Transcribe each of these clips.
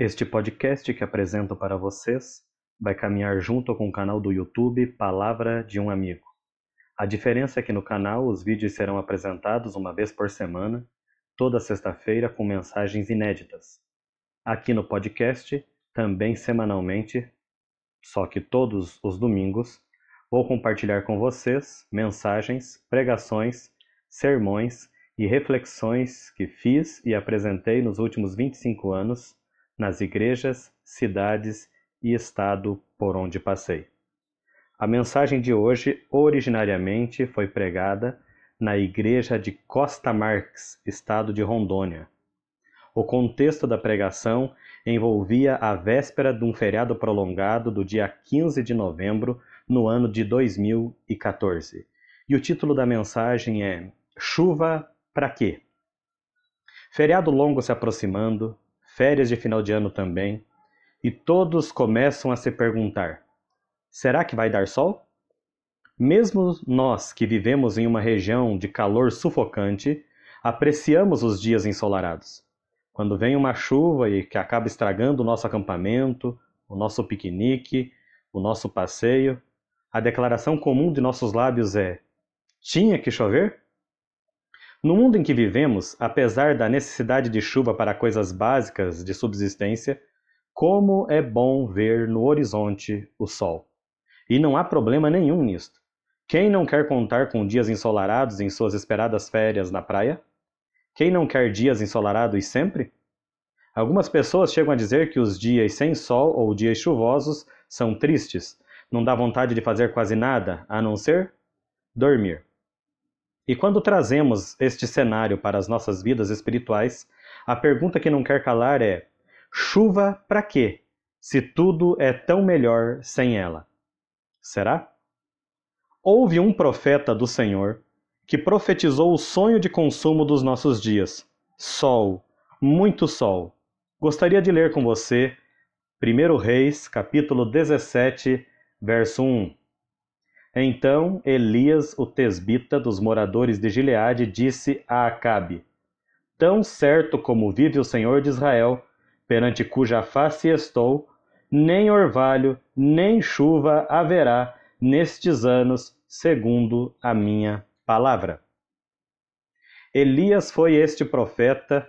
Este podcast que apresento para vocês vai caminhar junto com o canal do YouTube Palavra de um Amigo. A diferença é que no canal os vídeos serão apresentados uma vez por semana, toda sexta-feira com mensagens inéditas. Aqui no podcast, também semanalmente, só que todos os domingos, vou compartilhar com vocês mensagens, pregações, sermões e reflexões que fiz e apresentei nos últimos 25 anos nas igrejas, cidades e estado por onde passei. A mensagem de hoje originariamente foi pregada na igreja de Costa Marques, estado de Rondônia. O contexto da pregação envolvia a véspera de um feriado prolongado do dia 15 de novembro no ano de 2014. E o título da mensagem é Chuva para quê? Feriado longo se aproximando, férias de final de ano também, e todos começam a se perguntar: será que vai dar sol? Mesmo nós que vivemos em uma região de calor sufocante, apreciamos os dias ensolarados. Quando vem uma chuva e que acaba estragando o nosso acampamento, o nosso piquenique, o nosso passeio, a declaração comum de nossos lábios é: tinha que chover? No mundo em que vivemos, apesar da necessidade de chuva para coisas básicas de subsistência, como é bom ver no horizonte o sol. E não há problema nenhum nisto. Quem não quer contar com dias ensolarados em suas esperadas férias na praia? Quem não quer dias ensolarados sempre? Algumas pessoas chegam a dizer que os dias sem sol ou dias chuvosos são tristes. Não dá vontade de fazer quase nada, a não ser dormir. E quando trazemos este cenário para as nossas vidas espirituais, a pergunta que não quer calar é: chuva para quê, se tudo é tão melhor sem ela? Será? Houve um profeta do Senhor que profetizou o sonho de consumo dos nossos dias: sol, muito sol. Gostaria de ler com você 1 Reis, capítulo 17, verso 1. Então Elias, o tesbita dos moradores de Gileade, disse a Acabe: Tão certo como vive o Senhor de Israel, perante cuja face estou, nem orvalho, nem chuva haverá nestes anos, segundo a minha palavra. Elias foi este profeta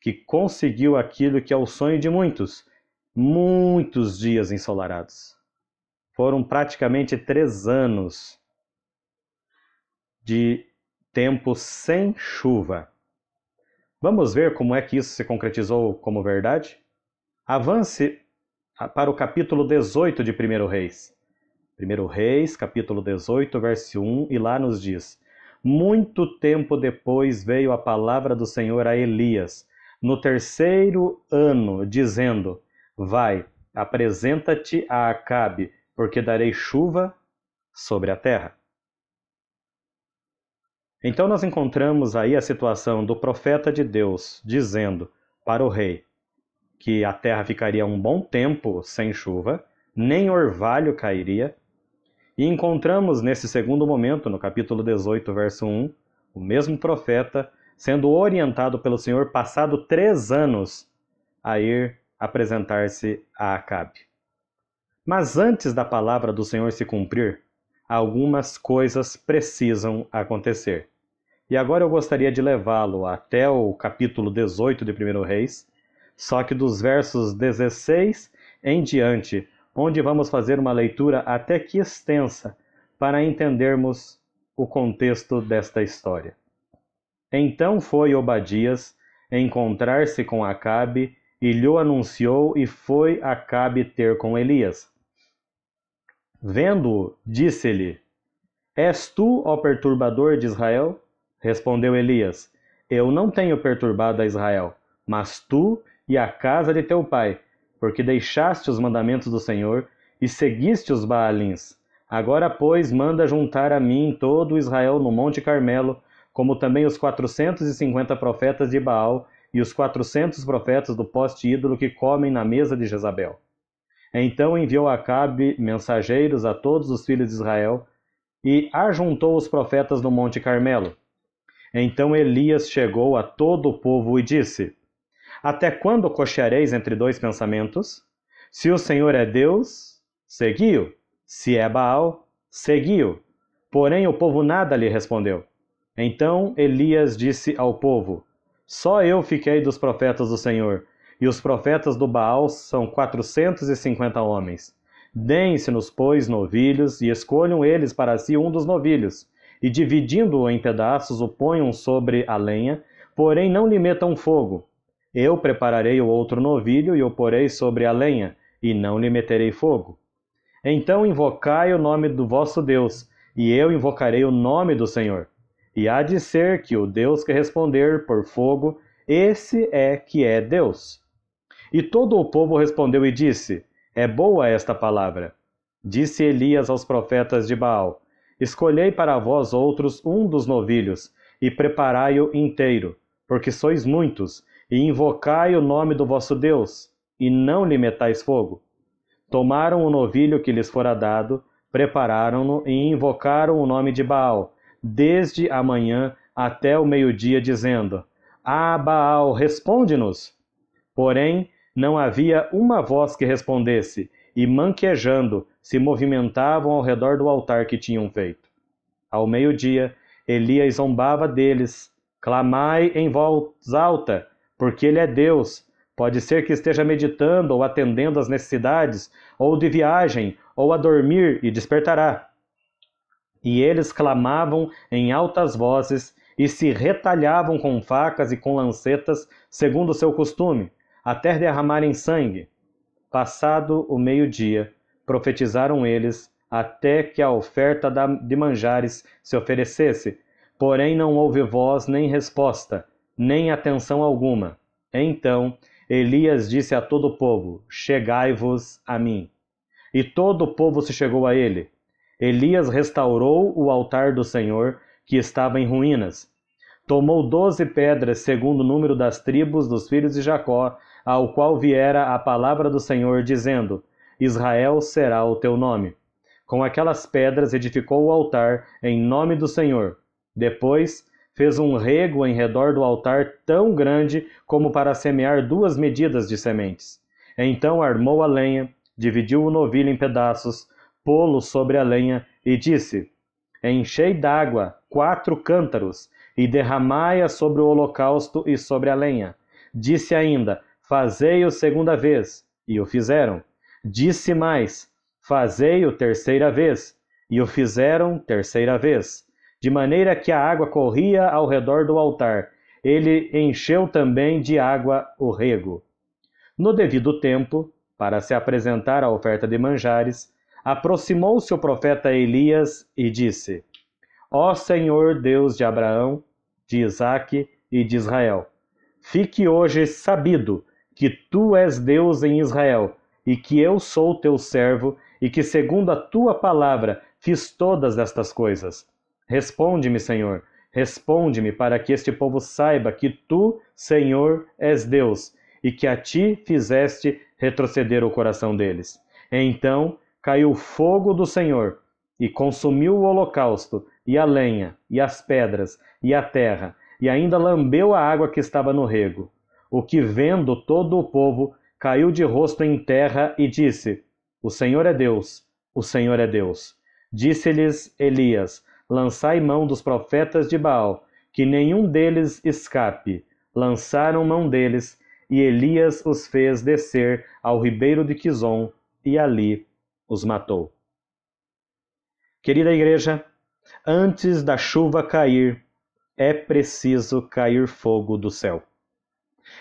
que conseguiu aquilo que é o sonho de muitos, muitos dias ensolarados. Foram praticamente três anos de tempo sem chuva. Vamos ver como é que isso se concretizou como verdade? Avance para o capítulo 18 de 1 Reis. 1 Reis, capítulo 18, verso 1, e lá nos diz: Muito tempo depois veio a palavra do Senhor a Elias, no terceiro ano, dizendo: Vai, apresenta-te a Acabe, porque darei chuva sobre a terra. Então nós encontramos aí a situação do profeta de Deus dizendo para o rei que a terra ficaria um bom tempo sem chuva, nem orvalho cairia. E encontramos nesse segundo momento, no capítulo 18, verso 1, o mesmo profeta sendo orientado pelo Senhor, passado três anos, a ir apresentar-se a Acabe. Mas antes da palavra do Senhor se cumprir, algumas coisas precisam acontecer. E agora eu gostaria de levá-lo até o capítulo 18 de 1 Reis, só que dos versos 16 em diante, onde vamos fazer uma leitura até que extensa para entendermos o contexto desta história. Então foi Obadias encontrar-se com Acabe e lhe anunciou, e foi Acabe ter com Elias. Vendo-o, disse-lhe: És tu, ó perturbador de Israel? Respondeu Elias: Eu não tenho perturbado a Israel, mas tu e a casa de teu pai, porque deixaste os mandamentos do Senhor e seguiste os Baalins. Agora, pois, manda juntar a mim todo Israel no Monte Carmelo, como também os quatrocentos e cinquenta profetas de Baal e os quatrocentos profetas do poste ídolo que comem na mesa de Jezabel. Então enviou Acabe mensageiros a todos os filhos de Israel e ajuntou os profetas no Monte Carmelo. Então Elias chegou a todo o povo e disse: Até quando cocheareis entre dois pensamentos? Se o Senhor é Deus, segui-o. Se é Baal, segui-o. Porém o povo nada lhe respondeu. Então Elias disse ao povo: Só eu fiquei dos profetas do Senhor, e os profetas do Baal são quatrocentos e cinquenta homens. Deem-se-nos, pois, novilhos, e escolham eles para si um dos novilhos, e dividindo-o em pedaços, o ponham sobre a lenha, porém não lhe metam fogo. Eu prepararei o outro novilho e o porei sobre a lenha, e não lhe meterei fogo. Então invocai o nome do vosso Deus, e eu invocarei o nome do Senhor. E há de ser que o Deus que responder por fogo, esse é que é Deus. E todo o povo respondeu e disse: É boa esta palavra. Disse Elias aos profetas de Baal: Escolhei para vós outros um dos novilhos, e preparai-o inteiro, porque sois muitos, e invocai o nome do vosso Deus, e não lhe metais fogo. Tomaram o novilho que lhes fora dado, prepararam-no e invocaram o nome de Baal, desde a manhã até o meio-dia, dizendo: Ah, Baal, responde-nos! Porém, não havia uma voz que respondesse, e manquejando, se movimentavam ao redor do altar que tinham feito. Ao meio-dia, Elias zombava deles: Clamai em voz alta, porque ele é Deus. Pode ser que esteja meditando ou atendendo às necessidades, ou de viagem, ou a dormir e despertará. E eles clamavam em altas vozes e se retalhavam com facas e com lancetas, segundo o seu costume, até derramarem sangue. Passado o meio-dia, profetizaram eles, até que a oferta de manjares se oferecesse, porém não houve voz nem resposta, nem atenção alguma. Então Elias disse a todo o povo: Chegai-vos a mim. E todo o povo se chegou a ele. Elias restaurou o altar do Senhor, que estava em ruínas. Tomou doze pedras, segundo o número das tribos dos filhos de Jacó, ao qual viera a palavra do Senhor, dizendo: Israel será o teu nome. Com aquelas pedras edificou o altar em nome do Senhor. Depois fez um rego em redor do altar tão grande como para semear duas medidas de sementes. Então armou a lenha, dividiu o novilho em pedaços, pô-lo sobre a lenha e disse: Enchei d'água quatro cântaros e derramai-a sobre o holocausto e sobre a lenha. Disse ainda: Fazei-o segunda vez, e o fizeram. Disse mais: Fazei-o terceira vez, e o fizeram terceira vez de maneira que a água corria ao redor do altar. Ele encheu também de água o rego. No devido tempo, para se apresentar a oferta de manjares, aproximou-se o profeta Elias e disse: Ó Senhor Deus de Abraão, de Isaque e de Israel, fique hoje sabido que tu és Deus em Israel e que eu sou teu servo e que, segundo a tua palavra, fiz todas estas coisas. Responde-me, Senhor, responde-me, para que este povo saiba que tu, Senhor, és Deus, e que a ti fizeste retroceder o coração deles. Então caiu fogo do Senhor, e consumiu o holocausto, e a lenha, e as pedras, e a terra, e ainda lambeu a água que estava no rego. O que, vendo todo o povo, caiu de rosto em terra e disse: O Senhor é Deus, o Senhor é Deus. Disse-lhes Elias: lançai mão dos profetas de Baal, que nenhum deles escape. Lançaram mão deles, e Elias os fez descer ao ribeiro de Quizon, e ali os matou. Querida igreja, antes da chuva cair, é preciso cair fogo do céu.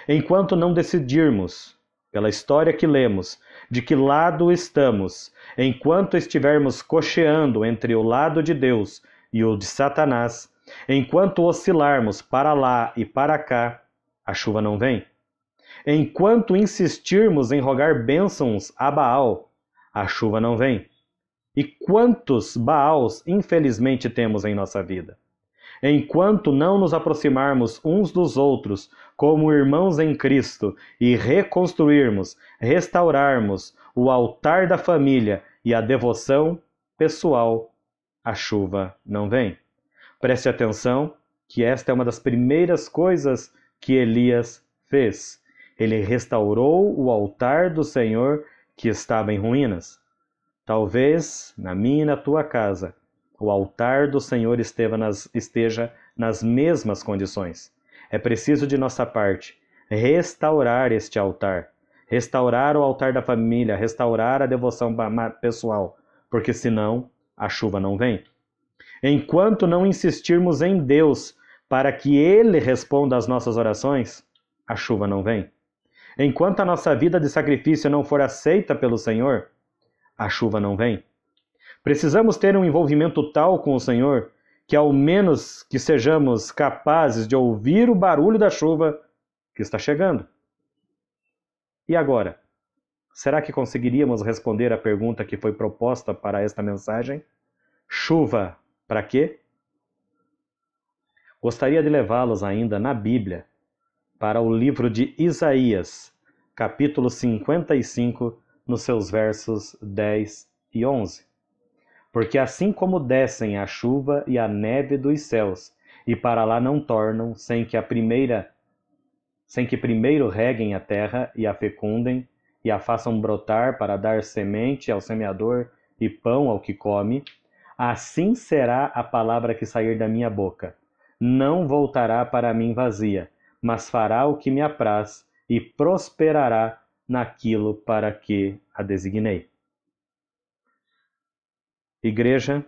Enquanto não decidirmos, pela história que lemos, de que lado estamos, enquanto estivermos cocheando entre o lado de Deus e o de Satanás, enquanto oscilarmos para lá e para cá, a chuva não vem. Enquanto insistirmos em rogar bênçãos a Baal, a chuva não vem. E quantos Baals, infelizmente, temos em nossa vida? Enquanto não nos aproximarmos uns dos outros como irmãos em Cristo e reconstruirmos, restaurarmos o altar da família e a devoção pessoal a chuva não vem. Preste atenção que esta é uma das primeiras coisas que Elias fez. Ele restaurou o altar do Senhor que estava em ruínas. Talvez na minha e na tua casa o altar do Senhor nas, esteja nas mesmas condições. É preciso de nossa parte restaurar este altar, restaurar o altar da família, restaurar a devoção pessoal, porque senão a chuva não vem. Enquanto não insistirmos em Deus para que Ele responda às nossas orações, a chuva não vem. Enquanto a nossa vida de sacrifício não for aceita pelo Senhor, a chuva não vem. Precisamos ter um envolvimento tal com o Senhor que, ao menos, que sejamos capazes de ouvir o barulho da chuva que está chegando. E agora? Será que conseguiríamos responder a pergunta que foi proposta para esta mensagem? Chuva para quê? Gostaria de levá-los ainda na Bíblia para o livro de Isaías, capítulo 55, nos seus versos 10 e 11. Porque assim como descem a chuva e a neve dos céus, e para lá não tornam, sem que a primeira sem que primeiro reguem a terra e a fecundem, e a façam brotar para dar semente ao semeador e pão ao que come, assim será a palavra que sair da minha boca. Não voltará para mim vazia, mas fará o que me apraz e prosperará naquilo para que a designei. Igreja,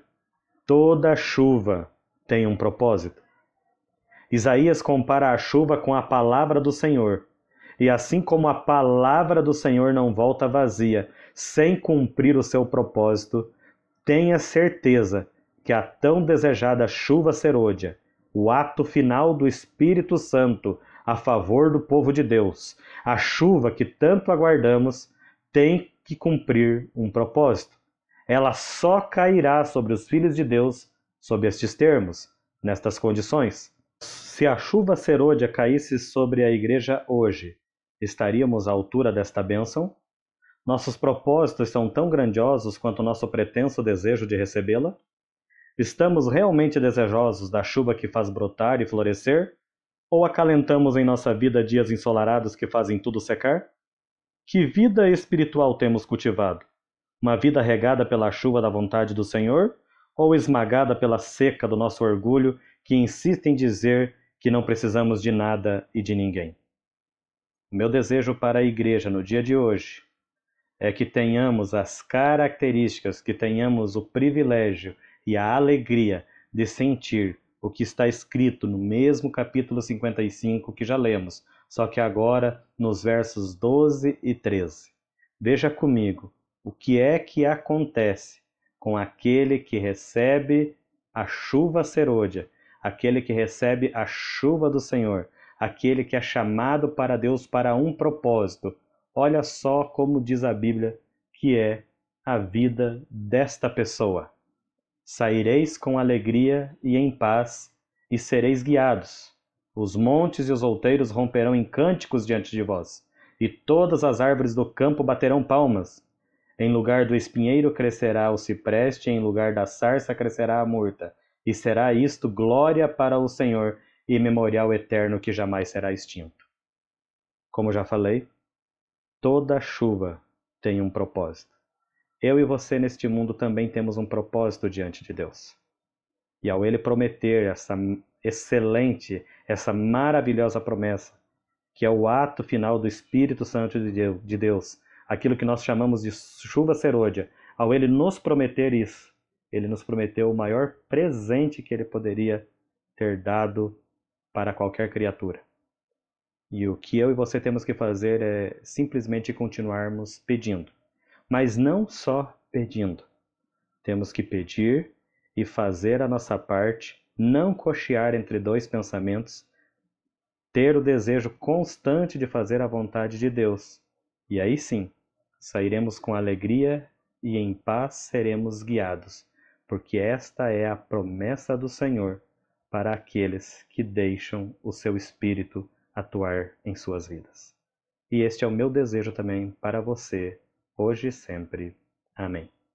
toda chuva tem um propósito. Isaías compara a chuva com a palavra do Senhor. E assim como a palavra do Senhor não volta vazia, sem cumprir o seu propósito, tenha certeza que a tão desejada chuva serôdia, o ato final do Espírito Santo a favor do povo de Deus, a chuva que tanto aguardamos, tem que cumprir um propósito ela só cairá sobre os filhos de Deus sob estes termos, nestas condições. Se a chuva serôdia caísse sobre a igreja hoje, estaríamos à altura desta bênção? Nossos propósitos são tão grandiosos quanto nosso pretenso desejo de recebê-la? Estamos realmente desejosos da chuva que faz brotar e florescer? Ou acalentamos em nossa vida dias ensolarados que fazem tudo secar? Que vida espiritual temos cultivado? Uma vida regada pela chuva da vontade do Senhor ou esmagada pela seca do nosso orgulho que insiste em dizer que não precisamos de nada e de ninguém? Meu desejo para a igreja no dia de hoje é que tenhamos as características, que tenhamos o privilégio e a alegria de sentir o que está escrito no mesmo capítulo 55 que já lemos, só que agora nos versos 12 e 13. Veja comigo o que é que acontece com aquele que recebe a chuva serôdia, aquele que recebe a chuva do Senhor, aquele que é chamado para Deus para um propósito. Olha só como diz a Bíblia que é a vida desta pessoa. Saireis com alegria e em paz, e sereis guiados. Os montes e os outeiros romperão em cânticos diante de vós, e todas as árvores do campo baterão palmas. Em lugar do espinheiro crescerá o cipreste, em lugar da sarça crescerá a murta. E será isto glória para o Senhor e memorial eterno que jamais será extinto. Como já falei, toda chuva tem um propósito. Eu e você neste mundo também temos um propósito diante de Deus. E ao Ele prometer essa excelente, essa maravilhosa promessa, que é o ato final do Espírito Santo de Deus, aquilo que nós chamamos de chuva serôdia, ao ele nos prometer isso, ele nos prometeu o maior presente que ele poderia ter dado para qualquer criatura. E o que eu e você temos que fazer é simplesmente continuarmos pedindo. Mas não só pedindo. Temos que pedir e fazer a nossa parte, não cochear entre dois pensamentos, ter o desejo constante de fazer a vontade de Deus. E aí sim, sairemos com alegria e em paz seremos guiados, porque esta é a promessa do Senhor para aqueles que deixam o seu Espírito atuar em suas vidas. E este é o meu desejo também para você, hoje e sempre. Amém.